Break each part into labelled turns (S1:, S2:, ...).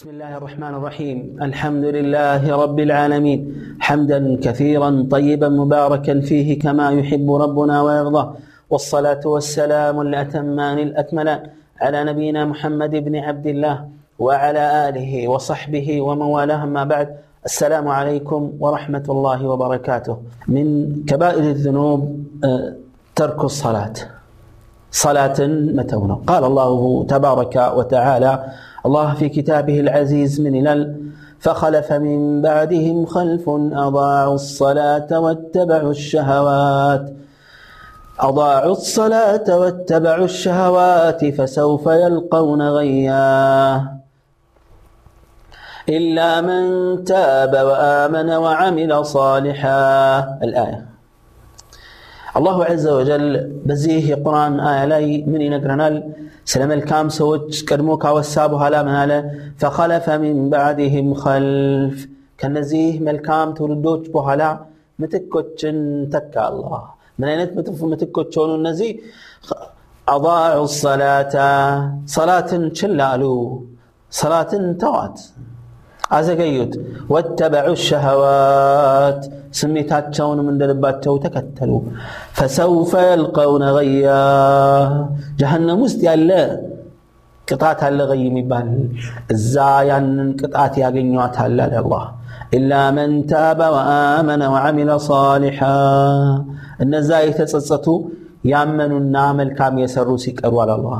S1: بسم الله الرحمن الرحيم الحمد لله رب العالمين حمدا كثيرا طيبا مباركا فيه كما يحب ربنا ويرضى والصلاة والسلام الأتمان الأكملان على نبينا محمد بن عبد الله وعلى آله وصحبه ومن والاه ما بعد السلام عليكم ورحمة الله وبركاته من كبائر الذنوب ترك الصلاة صلاة متونة قال الله تبارك وتعالى الله في كتابه العزيز من الال فخلف من بعدهم خلف أضاعوا الصلاة واتبعوا الشهوات. أضاعوا الصلاة واتبعوا الشهوات فسوف يلقون غيا. إلا من تاب وآمن وعمل صالحا. الآية. الله عز وجل بزيه قرآن آية لاي من نقرنال سلام الكام سوت كرموك وسابو هلا مهلا فخلف من بعدهم خلف. كنزيه ملكام تردوش بهلا متكوتش تكا الله. من أين تمتفو متكوتش النزي أضاعوا الصلاة. صلاة شلالو صلاة توات. አዘገዩት ወተበዑ ሸሃዋት ስሜታቸውንም እንደልባቸው ተከተሉ ፈሰውፈ የልቀውነ ገያ ጀሃነም ውስጥ ያለ ቅጣት አለ ገይ የሚባል እዛ ያንን ቅጣት ያገኟታል አለ አላህ ኢላ መን ታበ ወአመነ ወዓሚለ ሳሊሓ እነዛ የተጸጸቱ ያመኑና መልካም የሰሩ ሲቀሩ አለ አላህ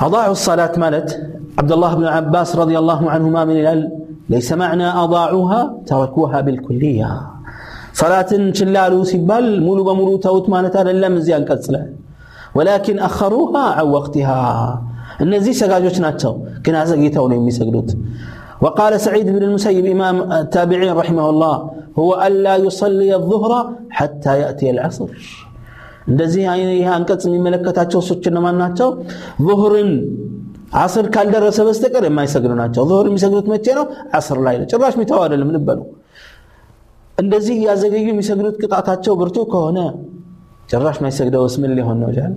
S1: أضاعوا الصلاة مالت عبد الله بن عباس رضي الله عنهما من الأل ليس معنى أضاعوها تركوها بالكلية. صلاة شلالو سبال مولو بمولو توت مالت هذا لم زيان كسلا ولكن أخروها عن وقتها. النزي سقاجوش ناتشو كنا زقيتون يمي سقلوت. وقال سعيد بن المسيب إمام التابعين رحمه الله هو ألا يصلي الظهر حتى يأتي العصر. እንደዚህ ይህ አንቀጽ የሚመለከታቸው እሶች እነማን ናቸው? ዙሁርን አስር ካልደረሰ በስተቀር የማይሰግዱ ናቸው። ዙሁር የሚሰግዱት መቼ ነው? አስር ላይ ነው። ጭራሽ የሚተው አይደለም። ልበሉ እንደዚህ እያዘገዩ የሚሰግዱት ቅጣታቸው ብርቱ ከሆነ ጭራሽ ማይሰግደውስ ምን ሊሆን ነው? ጃል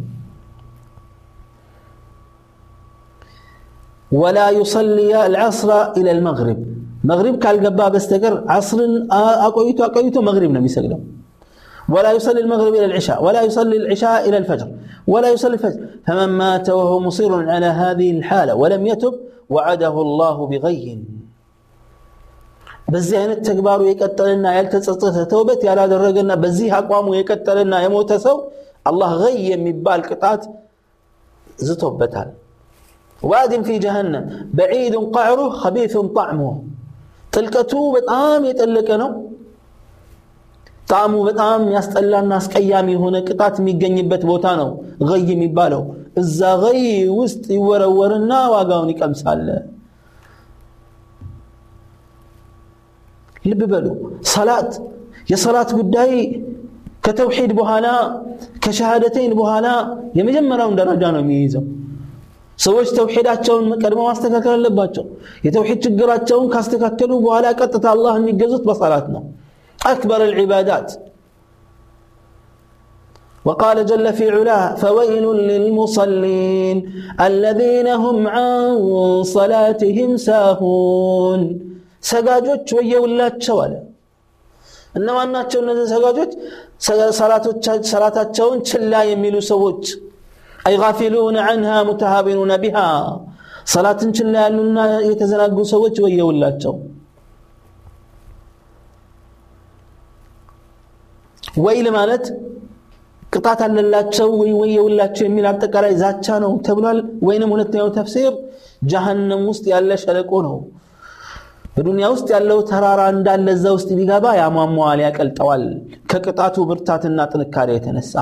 S1: ወላ ዩሰልያ አልዐስራ ኢለል መግሪብ መግሪብ ካልገባ በስተቀር አስርን አቆይቶ አቆይቶ መግሪብ ነው የሚሰግደው ولا يصلي المغرب إلى العشاء ولا يصلي العشاء إلى الفجر ولا يصلي الفجر فمن مات وهو مصير على هذه الحالة ولم يتب وعده الله بغي በዚህ አይነት ተግባሩ የቀጠልና ያልተጸጸተ ተውበት ያላደረገና በዚህ አቋሙ የቀጠልና የሞተ ሰው አላህ ገይ የሚባል ቅጣት ዝቶበታል ዋድን ፊ ጀሃነም በዒድን ቃዕሩህ ከቢቱን ጣዕሙህ ጥልቀቱ በጣም የጠለቀ ነው ጣዕሙ በጣም ያስጠላና አስቀያሚ የሆነ ቅጣት የሚገኝበት ቦታ ነው ገይ የሚባለው እዛ ገይ ውስጥ ይወረወርና ዋጋውን ይቀምሳል ልብ በሉ ሰላት የሰላት ጉዳይ ከተውሒድ በኋላ ከሸሃደተይን በኋላ የመጀመሪያውን ደረጃ ነው የሚይዘው ሰዎች ተውሒዳቸውን ቀድመው ማስተካከል አለባቸው የተውሒድ ችግራቸውን ካስተካከሉ በኋላ ቀጥታ አላህ የሚገዙት በሰላት ነው أكبر العبادات. وقال جل في علاه فويل للمصلين الذين هم عن صلاتهم ساهون. سقاجوش ويولات شوالا إنما أنه شو نزل سقاجوش سلاتاتشون شلا يميلوا سووت أي غافلون عنها متهابنون بها صلاة شلا يتزنقوا سووت ويولات شوالا ወይል ማለት ቅጣት አለላቸው ወይ ወየውላቸው የሚል አጠቃላይ ዛቻ ነው ተብሏል። ወይንም ሁለተኛው ተፍሲር ጀሃነም ውስጥ ያለ ሸለቆ ነው። በዱንያ ውስጥ ያለው ተራራ እንዳለ እዛ ውስጥ ቢገባ ያሟሟዋል ያቀልጠዋል። ከቅጣቱ ብርታትና ጥንካሬ የተነሳ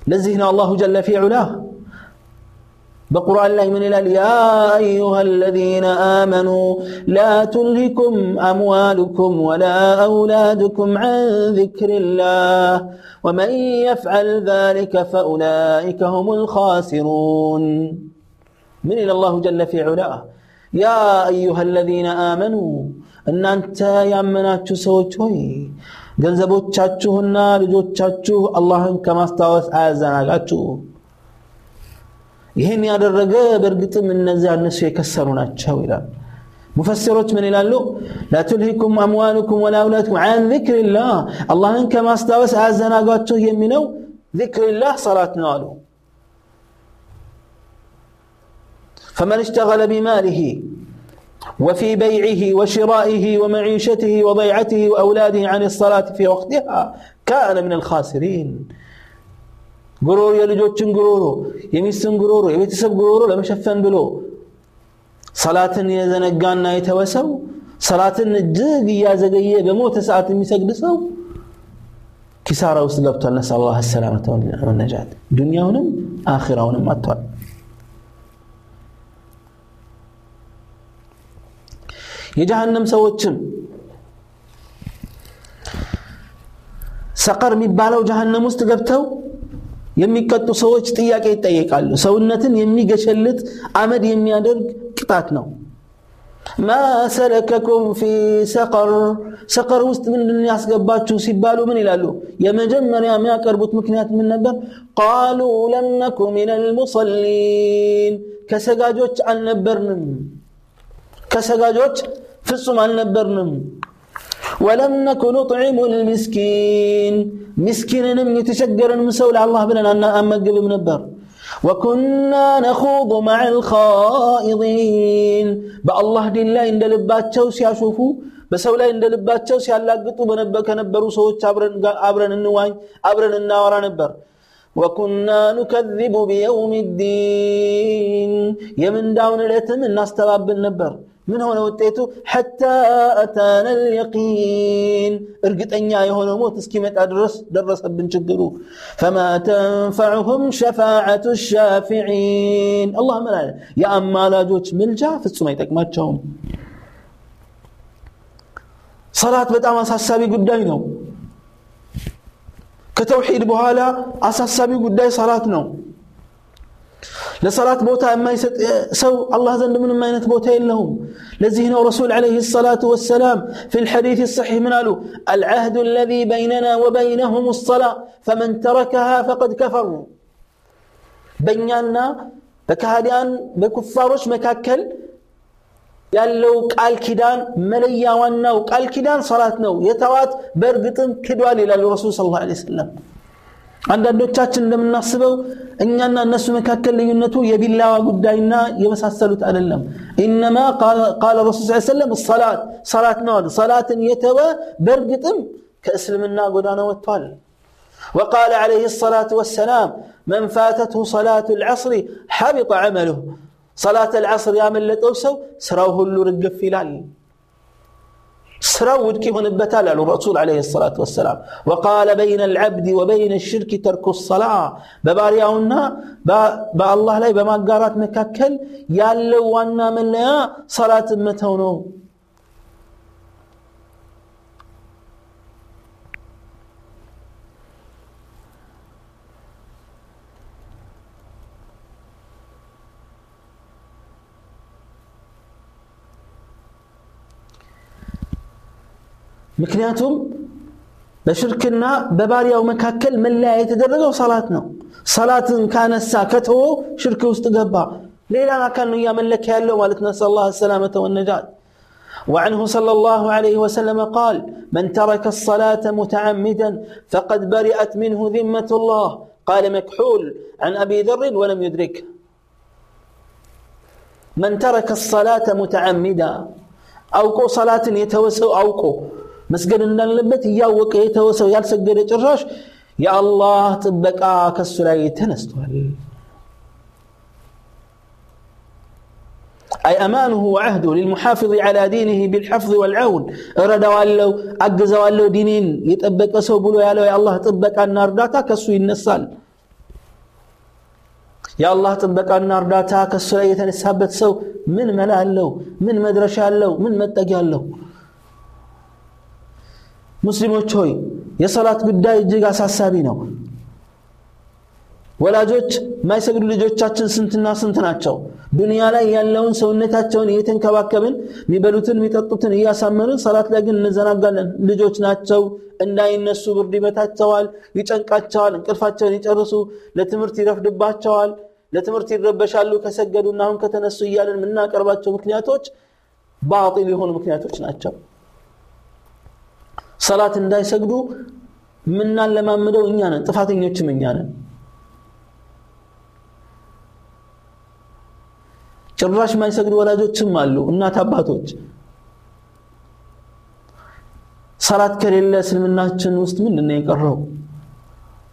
S1: ለዚህ ነው አላሁ ጀለ ፊ ዑላህ بقرآن الله من الال يا أيها الذين آمنوا لا تلهكم أموالكم ولا أولادكم عن ذكر الله ومن يفعل ذلك فأولئك هم الخاسرون من إلى الله جل في علاه يا أيها الذين آمنوا أن أنت يامناتشو سوچوي ገንዘቦቻችሁና ልጆቻችሁ አላህን ከማስታወስ አያዘናጋችሁ ይህን ያደረገ በእርግጥም እነዚያ እነሱ የከሰሩ ናቸው ይላል ሙፈሲሮች ምን ይላሉ ላ ቱልሂኩም አምዋሉኩም ወላ አውላድኩም አን ዚክርላህ አላህን ከማስታወስ አያዘናጓችሁ የሚለው ዚክርላህ ሰላት ነው አሉ فمن اشتغل بماله وفي بيعه وشرائه ومعيشته وضيعته وأولاده عن الصلاة في وقتها كان من الخاسرين ጉሮሮ የልጆችን ጉሮሮ የሚስትን ጉሮሮ የቤተሰብ ጉሮሮ ለመሸፈን ብሎ ሰላትን የዘነጋና የተወሰው ሰላትን እጅግ እያዘገየ በሞተ ሰዓት የሚሰግድ ሰው ኪሳራ ውስጥ ገብቷል። ነስ አላህ ሰላመተ ወነጃት። ዱንያውንም አኺራውንም አጥቷል። የጀሃነም ሰዎችም ሰቀር የሚባለው ጀሃነም ውስጥ ገብተው የሚቀጡ ሰዎች ጥያቄ ይጠየቃሉ። ሰውነትን የሚገሸልጥ አመድ የሚያደርግ ቅጣት ነው። ማ ሰለከኩም ፊ ሰቀር? ሰቀር ውስጥ ምንድን ያስገባችሁ ሲባሉ ምን ይላሉ? የመጀመሪያ የሚያቀርቡት ምክንያት ምን ነበር? ቃሉ ለም ነኩ ልሙሰሊን ከሰጋጆች አልነበርንም። ከሰጋጆች ፍጹም አልነበርንም ولم نكن نطعم المسكين. مسكين نم يتشجر على الله بلنا أن أمقل من البر وكنا نخوض مع الخائضين. بالله دين لا عند لبات شوس يا شوفوا بس ولا عند لبات شوس يا الله قطوا بنبك نبروا صوت عبرن عبرن النواي عبرن النوار نبر. وكنا نكذب بيوم الدين. يمن داون ليتم الناس تباب بالنبر ምን ሆነ ውጤቱ ሐታ አታና ልየቂን እርግጠኛ የሆነ ሞት እስኪመጣ ድረስ ደረሰብን ችግሩ ፈማ ተንፈዕሁም ሸፋዓቱ ሻፊዒን አላህ ምን አለ የአማላጆች ምልጃ ፍጹም አይጠቅማቸውም ሰላት በጣም አሳሳቢ ጉዳይ ነው ከተውሒድ በኋላ አሳሳቢ ጉዳይ ሰላት ነው ለሰላት ቦታ የማይሰጥ ሰው አላህ ዘንድ ምንም አይነት ቦታ የለውም ለዚህ ነው ረሱል ዓለይህ ሰላቱ ወሰላም ፊ ልሐዲት ሰሒሕ ምን አሉ አልዓህዱ አለዚ በይነና ወበይነሁም ሰላ ፈመን ተረከሃ ፈቀድ ከፈሩ በእኛና በካህዲያን በኩፋሮች መካከል ያለው ቃል ኪዳን መለያ ዋናው ቃል ኪዳን ሰላት ነው የተዋት በእርግጥም ክዷል ይላሉ ረሱል ስ ላ ሰለም አንዳንዶቻችን እንደምናስበው እኛና እነሱ መካከል ልዩነቱ የቢላዋ ጉዳይና የመሳሰሉት አይደለም ኢነማ ቃለ ረሱል ስ ሰለም ሰላት ሰላት ነው አሉ ሰላትን የተወ በእርግጥም ከእስልምና ጎዳና ወጥቷል وقال عليه الصلاة والسلام من فاتته صلاة العصر حبط عمله صلاة العصر يا من لتوسو سروه اللي سراود كيف نبتال على الرسول عليه الصلاة والسلام. وقال بين العبد وبين الشرك ترك الصلاة. ببارياونا الله لي بما قارات مكاكل يالو وأنا من لا صلاة متونو ምክንያቱም በሽርክና በባሪያው መካከል መለያ የተደረገው ሰላት ነው። ሰላትን ካነሳ ከተወ ሽርክ ውስጥ ገባ። ሌላን አካል ነው እያመለከ ያለው ማለት نسال الله ሰላመተ ወነጃት وعنه صلى الله عليه وسلم قال من ترك الصلاة متعمدا فقد برئت منه ذمة الله قال مكحول عن أبي ذر ولم يدرك من ترك الصلاة متعمدا أوقوا صلاة يتوسو أوقوا መስገድ እንዳለበት እያወቀ የተወሰው ያልሰገደ ጭራሽ የአላህ ጥበቃ ከሱ ላይ ተነስቷል أي أمانه وعهده للمحافظ على دينه بالحفظ والعون أردوا له أجزوا له دينين يتبقى سو بلو يا له يا الله تبقى النار داتا كسو ينسال يا الله تبقى النار داتا كسو يتنسابت سو من ملا له من مدرسة له من متقى له ሙስሊሞች ሆይ የሰላት ጉዳይ እጅግ አሳሳቢ ነው። ወላጆች የማይሰግዱ ልጆቻችን ስንትና ስንት ናቸው? ዱንያ ላይ ያለውን ሰውነታቸውን እየተንከባከብን የሚበሉትን የሚጠጡትን እያሳመርን ሰላት ላይ ግን እንዘናጋለን። ልጆች ናቸው እንዳይነሱ ብርድ ይመታቸዋል ይጨንቃቸዋል እንቅልፋቸውን ይጨርሱ ለትምህርት ይረፍድባቸዋል ለትምህርት ይረበሻሉ ከሰገዱና አሁን ከተነሱ እያለን የምናቀርባቸው ምክንያቶች ባጢል የሆኑ ምክንያቶች ናቸው ሰላት እንዳይሰግዱ የምናለማምደው እኛ ነን ጥፋተኞችም እኛ ነን ጭራሽ የማይሰግዱ ወላጆችም አሉ እናት አባቶች ሰላት ከሌለ እስልምናችን ውስጥ ምንድን ነው የቀረው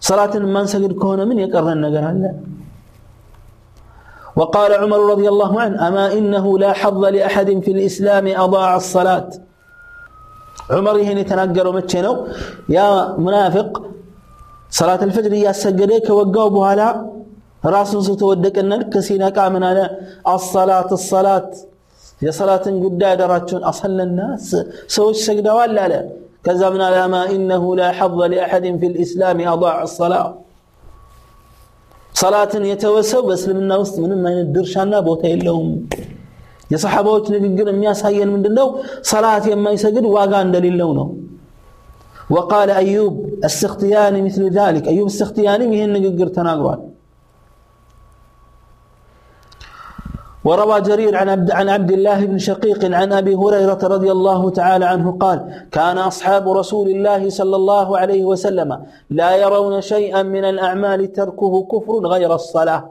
S1: ሰላትን የማንሰግድ ከሆነ ምን የቀረን ነገር አለ وقال عمر رضي الله عنه أما إنه لا حظ لأحد في الإسلام أضاع الصلاة عمر يهن يتناقروا متشنو يا منافق صلاة الفجر يا سجدة كوجاو لا راس نصت ودك النن كسينا كامن أنا الصلاة الصلاة. يا صلاة قد دراتون أصل الناس سوى السجد ولا لا؟ كذبنا لا ما إنه لا حظ لأحد في الإسلام أضاع الصلاة. صلاة يتوسو بس لمن وسط من ما يندرش أنا بوتيل لهم የሰሓባዎች ንግግር የሚያሳየን ምንድን ነው ሰላት የማይሰግድ ዋጋ እንደሌለው ነው وقال أيوب السختياني مثل ذلك أيوب السختياني يهن نقر تناقران وروى جرير عن عبد, عن عبد الله بن شقيق عن ابي هريره رضي الله تعالى عنه قال كان اصحاب رسول الله صلى الله عليه وسلم لا يرون شيئا من الاعمال تركه كفر غير الصلاه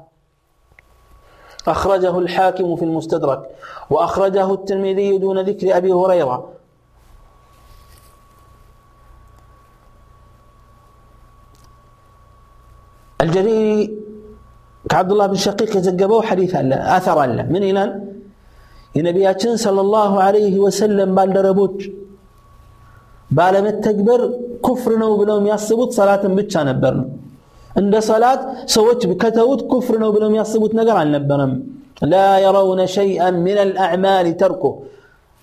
S1: اخرجه الحاكم في المستدرك واخرجه الترمذي دون ذكر ابي هريره الجريري كعبد الله بن شقيق يزقبوا حديث الله اثر الله من الى የነቢያችን ሰለላሁ ዐለይሂ ወሰለም ባልደረቦች ባለመተግበር ኩፍር ነው ብለው የሚያስቡት ሰላትን ብቻ ነበር ነው እንደ ሰላት ሰዎች ከተውት ኩፍር ነው ብለው የሚያስቡት ነገር አልነበረም ላ የረውነ ሸይአን ምን አልአዕማል ተርኩ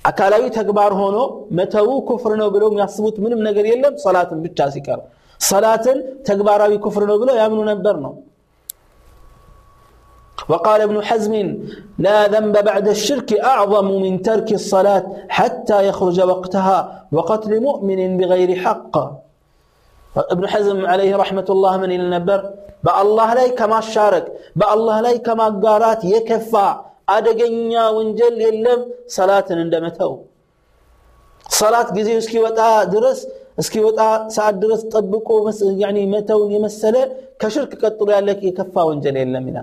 S1: አካላዊ ተግባር ሆኖ መተው ኩፍር ነው ብለው የሚያስቡት ምንም ነገር የለም ሰላትን ብቻ ሲቀር ሰላትን ተግባራዊ ኩፍር ነው ብለው ያምኑ ነበር ነው وقال ابن حزم لا ذنب بعد الشرك أعظم من ترك الصلاة حتى يخرج وقتها وقتل مؤمن بغير حق ابن حزم عليه رحمة الله من النبر بالله لا كما شارك بالله لا كما قارات يكفى أدقنيا ونجل يلم صلاة اندمته صلاة جزي اسكي وطا درس اسكي وطا ساعة درس طبقوا يعني متون يمثله كشرك قطر لك يكفى ونجل يلم إلى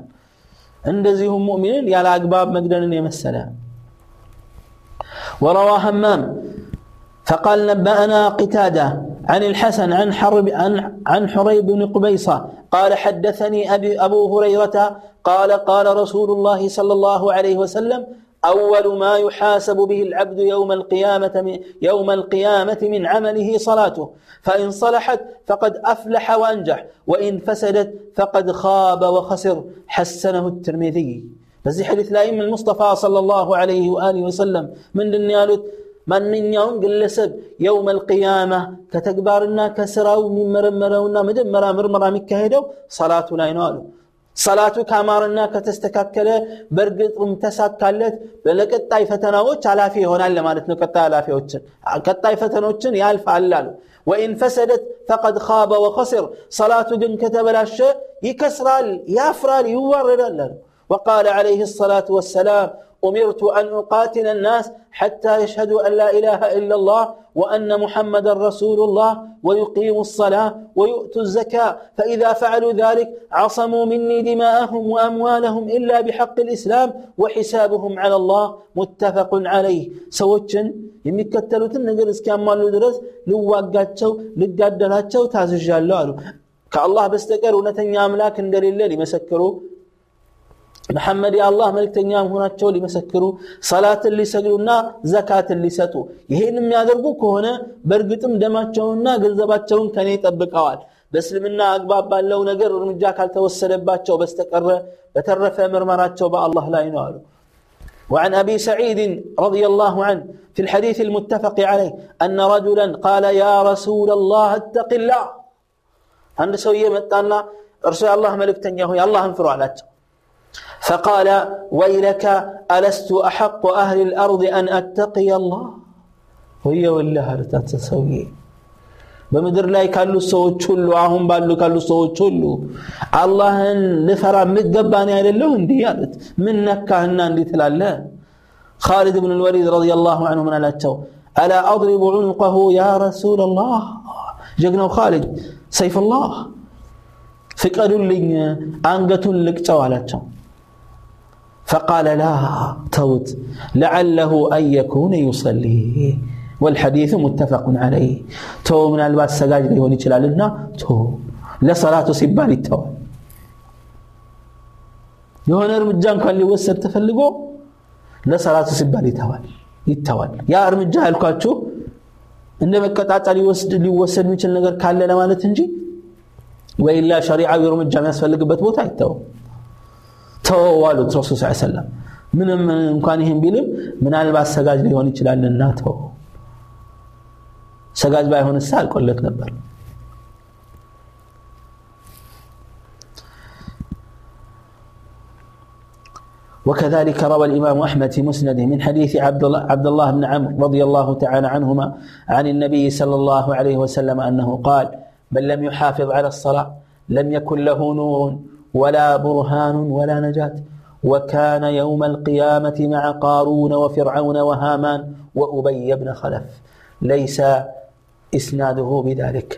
S1: እንደዚሁም ሙእሚንን ያለ አግባብ መግደልን የመሰለ وروى همام فقال نبأنا قتادة عن الحسن عن حرب عن عن حريب بن قبيصة. قال حدثني أبي أبو هريرة قال قال رسول الله صلى الله عليه وسلم أول ما يحاسب به العبد يوم القيامة من يوم القيامة من عمله صلاته. فإن صلحت فقد أفلح وأنجح وإن فسدت فقد خاب وخسر. حسنه الترمذي. بس حديث لا من المصطفى صلى الله عليه وآله وسلم. من دنيا ማንኛውም ግለሰብ የውም አልቅያማ ከተግባርና ከስራው የሚመረመረውና መጀመሪያ ምርመራ የሚካሄደው ሰላቱ ላይ ነው አሉ ሰላቱ ካማርና ከተስተካከለ በእርግጥም ተሳካለት ለቀጣይ ፈተናዎች ኃላፊ ይሆናል ለማለት ነው ቀጣይ ኃላፊዎችን ቀጣይ ፈተኖችን ያልፋል አሉ ወኢን ፈሰደት ፈቀድ ካበ ወኸስር ሰላቱ ግን ከተበላሸ ይከስራል ያፍራል ይዋረዳል አሉ وقال عليه الصلاة والسلام أمرت أن أقاتل الناس حتى يشهدوا أن لا إله إلا الله وأن محمد رسول الله ويقيموا الصلاة ويؤتوا الزكاة فإذا فعلوا ذلك عصموا مني دماءهم وأموالهم إلا بحق الإسلام وحسابهم على الله متفق عليه سوتشن የሚከተሉትን ነገር እስኪያሟሉ ድረስ ልዋጋቸው ልጋደላቸው ታዝዣለሁ አሉ ከአላህ በስተቀር እውነተኛ አምላክ እንደሌለ ሊመሰክሩ محمد يا الله ملك تنيام هنا تولي مسكرو صلاة اللي سجلونا زكاة اللي ستو يهين من يادرقو كهنا برقتم دما تشونا قل زبات تشون كاني تبقوال بس لمنا أقباب باللون قرر من جاكال توسل باتشو بس تكرر بترف أمر تشو با الله لا ينوالو وعن أبي سعيد رضي الله عنه في الحديث المتفق عليه أن رجلا قال يا رسول الله اتق الله. عند سوية متانا رسول الله ملك تنياهو يا الله انفروا على تشو. فقال ويلك ألست أحق أهل الأرض أن أتقي الله هي ولا هرتات تسوي በምድር ላይ ካሉት ሰዎች ሁሉ አሁን ባሉ ካሉት ሰዎች ሁሉ አላህን ልፈራ የምትገባ እኔ አይደለሁ እንዲህ አሉት ምን ነካህና እንዲህ ትላለህ خالد بن الوليد رضي الله عنه من አላቸው ألا أضرب عنقه يا رسول الله ጀግናው خالد سيف الله ፍቀዱልኝ አንገቱን ልቅጨው አላቸው فقال لا توت لعله أن يكون يصلي والحديث متفق عليه تو من الباس سجاج ليهون يشلالنا تو لصلاة سبال التو የሆነ እርምጃ እንኳን ሊወሰድ ተፈልጎ ለሰላቱ ሲባል ይተዋል ይተዋል ያ እርምጃ ያልኳችሁ እንደ መቀጣጫ ሊወስድ ሊወሰድ የሚችል ነገር ካለ ለማለት እንጂ ወይላ ሸሪዓዊ እርምጃ የሚያስፈልግበት ቦታ አይተው ተወው አሉት ረሱል ስ ሰለም ምንም እንኳን ይህን ቢልም ምናልባት ሰጋጅ ሊሆን ይችላልና ተው ሰጋጅ ባይሆንሳ አልቆለት ነበር وكذلك روى الإمام أحمد في مسنده من حديث عبد الله, عبد الله بن عمرو رضي الله تعالى عنهما عن النبي صلى الله عليه وسلم أنه قال من لم يحافظ على الصلاة لم يكن له نور ولا برهان ولا نجاة وكان يوم القيامة مع قارون وفرعون وهامان وأبي بن خلف ليس إسناده بذلك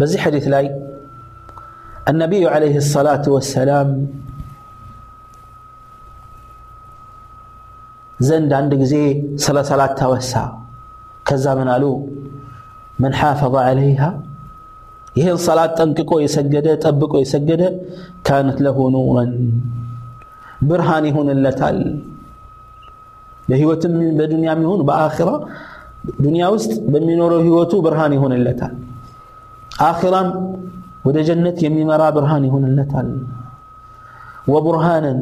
S1: በዚህ ሐዲት ላይ النبي عليه الصلاة والسلام ዘንድ አንድ ጊዜ ስለ ሰላት ተወሳ ከዛ ምን አሉ من حافظ عليها. يهن صلاة تنككو يسجد تبكو يسجد كانت له نورا برهاني هون اللتال لهيوة من الدنيا من هون بآخرة دنيا وست بمنوره هيوتو برهاني هون اللتال آخرا ودى جنة يمي مرا برهاني هون اللتال وبرهانا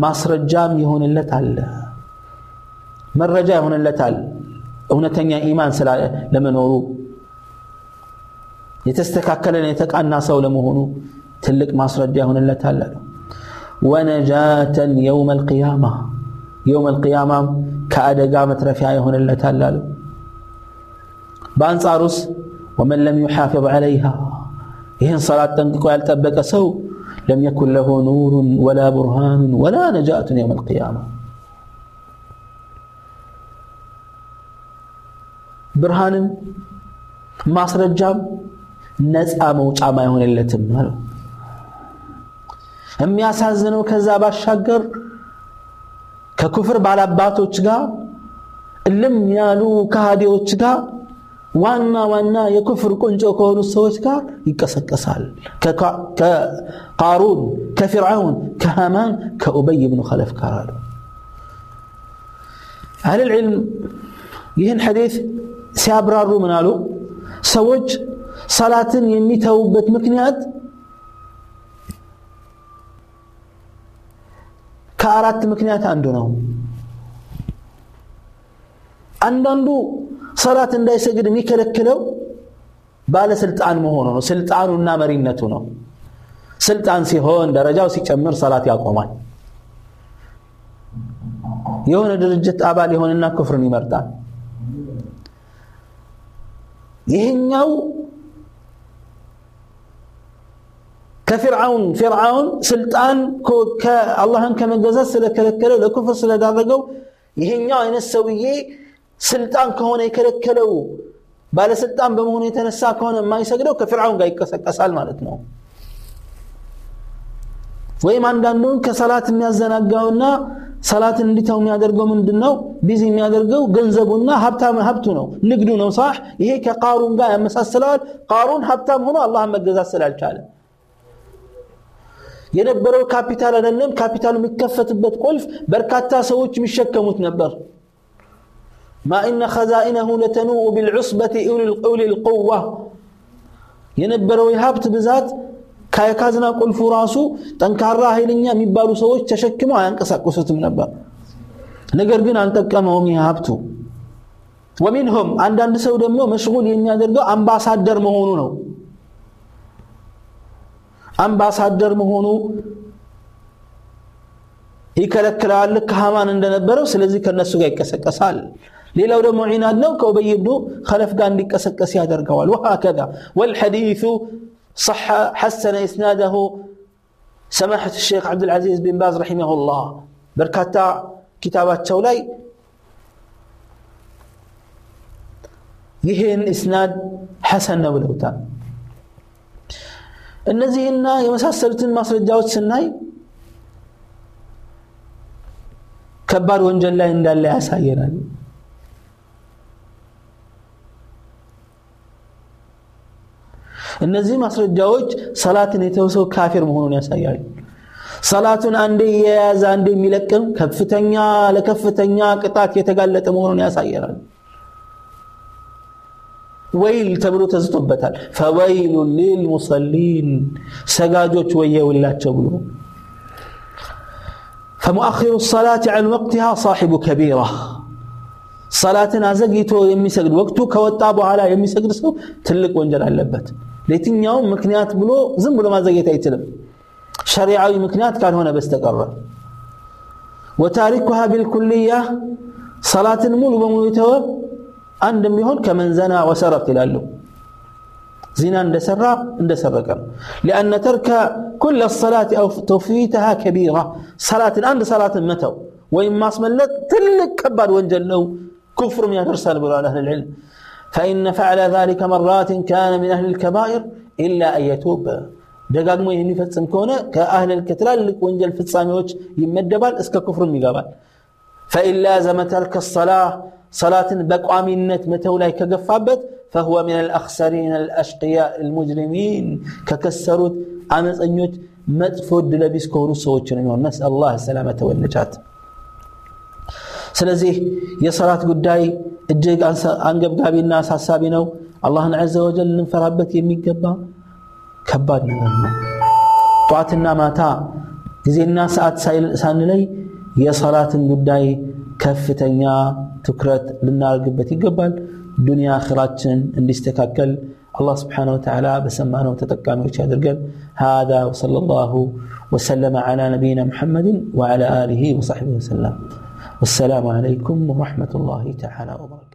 S1: ما سرجام يهون اللتال مرجا هون اللتال እውነተኛ ኢማን ለመኖሩ የተስተካከለን የተቃና ሰው ለመሆኑ ትልቅ ማስረጃ ይሆንለታል አሉ ወነጃተን የውም አልቅያማ የውም አልቅያማም ከአደጋ መትረፊያ ይሆንለታል አሉ በአንጻሩስ ወመን ለም ዩሓፍظ ዓለይሃ ይህን ሰላት ጠንቅቆ ያልጠበቀ ሰው ለም የኩን ለሁ ኑሩን ወላ ቡርሃኑን ወላ ነጃቱን የውም አልቅያማ ብርሃንም ማስረጃም ነፃ መውጫም አይሆንለትም አለው የሚያሳዝነው ከዛ ባሻገር ከኩፍር ባላባቶች ጋር እልም ያሉ ከሃዲዎች ጋር ዋና ዋና የኩፍር ቁንጮ ከሆኑ ሰዎች ጋር ይቀሰቀሳል ከቃሩን ከፊርዓውን ከሃማን ከኡበይ ብኑ ኸለፍ ጋር አሉ አህል ልዕልም ይህን ሐዲት ሲያብራሩ ምን አሉ? ሰዎች ሰላትን የሚተዉበት ምክንያት ከአራት ምክንያት አንዱ ነው። አንዳንዱ ሰላት እንዳይሰግድ የሚከለክለው ባለስልጣን መሆኑ ነው። ስልጣኑና መሪነቱ ነው። ስልጣን ሲሆን ደረጃው ሲጨምር ሰላት ያቆማል። የሆነ ድርጅት አባል የሆነና ክፍርን ይመርጣል ይህኛው ከፊርዓውን ፊርዓውን ስልጣን አላህን ከመገዛት ስለከለከለው ለኩፍር ስለዳረገው ይሄኛው አይነት ሰውዬ ስልጣን ከሆነ የከለከለው ባለስልጣን በመሆኑ የተነሳ ከሆነ የማይሰግደው ከፊርዓውን ጋር ይቀሰቀሳል ማለት ነው። ወይም አንዳንዱን ከሰላት የሚያዘናጋውና ሰላትን እንዲተው የሚያደርገው ምንድን ነው? ቢዚ የሚያደርገው ገንዘቡና ሀብታም ሀብቱ ነው፣ ንግዱ ነው። ሳህ ይሄ ከቃሩን ጋር ያመሳስለዋል። ቃሩን ሀብታም ሆኖ አላህን መገዛት ስላልቻለ የነበረው ካፒታል አይደለም። ካፒታሉ የሚከፈትበት ቁልፍ በርካታ ሰዎች የሚሸከሙት ነበር። ማ ኢነ ኸዛኢነሁ ለተኑኡ ቢልዑስበቲ ኡሊ ልቁዋ የነበረው የሀብት ብዛት ከካዝና ቁልፉ ራሱ ጠንካራ ኃይለኛ የሚባሉ ሰዎች ተሸክመው አያንቀሳቅሱትም ነበር። ነገር ግን አልጠቀመውም ይህ ሀብቱ። ወሚንሁም አንዳንድ ሰው ደግሞ መሽጉል የሚያደርገው አምባሳደር መሆኑ ነው። አምባሳደር መሆኑ ይከለክለዋል ልክ ሃማን እንደነበረው ስለዚህ ከነሱ ጋር ይቀሰቀሳል። ሌላው ደግሞ ዒናድ ነው። ከኡበይ ብኑ ከለፍ ጋር እንዲቀሰቀስ ያደርገዋል። ወሀከዛ ወልሐዲث صح حسن إسناده سماحة الشيخ عبد العزيز بن باز رحمه الله بركاتا كتابات شولاي ይህን ኢስናድ ሐሰን ነው ብለውታል እነዚህና የመሳሰሉትን ማስረጃዎች ስናይ ከባድ ወንጀል ላይ እንዳለ ያሳየናል እነዚህ ማስረጃዎች ሰላትን የተወሰው ካፊር መሆኑን ያሳያሉ ሰላቱን አንዴ የያዘ አንዴ የሚለቅም ከፍተኛ ለከፍተኛ ቅጣት የተጋለጠ መሆኑን ያሳየናል ወይል ተብሎ ተዝቶበታል ፈወይሉ ሊልሙሰሊን ሰጋጆች ወየውላቸው ብሎ فمؤخر الصلاة عن وقتها صاحب كبيرة صلاة أزقيتو يمسجد وقته كوتا على يمسجد سو تلك وانجل علبت بلو زم بلو ما زقيت يتلم شريعة مكنيات كان هنا بستقر وتاركها بالكلية صلاة مول بموتها عندهم يهون كمن زنا وسرق له زنا عند سرق عند سرق لأن ترك كل الصلاة أو تفويتها كبيرة. صلاة عند صلاة متو وإن ما اسملت تلك كبر وانجلوا كفر من يرسل بلا أهل العلم. فإن فعل ذلك مرات كان من أهل الكبائر إلا أن يتوب ደጋግሞ የሚፈጽም ከሆነ ከአህለል ከትላልቅ ወንጀል ፍጻሜዎች ይመደባል እስከ ክፍሩም ይገባል ፈኢን ላዘመ ተርከ ሰላ ሰላትን በቋሚነት መተው ላይ ከገፋበት فهو من الأخسرين الأشقياء المجرمين ككسروا አመፀኞች መጥፎ ድለቢስ ከሆኑ ሰዎች ነው የሚሆን ነስአል አላህ ሰላመተ ወነጃት ስለዚህ የሰላት ጉዳይ እጅግ አንገብጋቢና አሳሳቢ ነው አላህን ዘ ወጀል ልንፈራበት የሚገባ ከባድ ነገር ነው ጠዋትና ማታ ጊዜና ሰዓት ሳንለይ የሰላትን ጉዳይ ከፍተኛ ትኩረት ልናደርግበት ይገባል ዱንያ አኽራችን እንዲስተካከል الله سبحانه وتعالى بسمانه وتتقانه وشادرقل هذا وصلى الله وسلم على نبينا محمد وعلى آله وصحبه وسلم والسلام عليكم ورحمة الله تعالى وبركاته.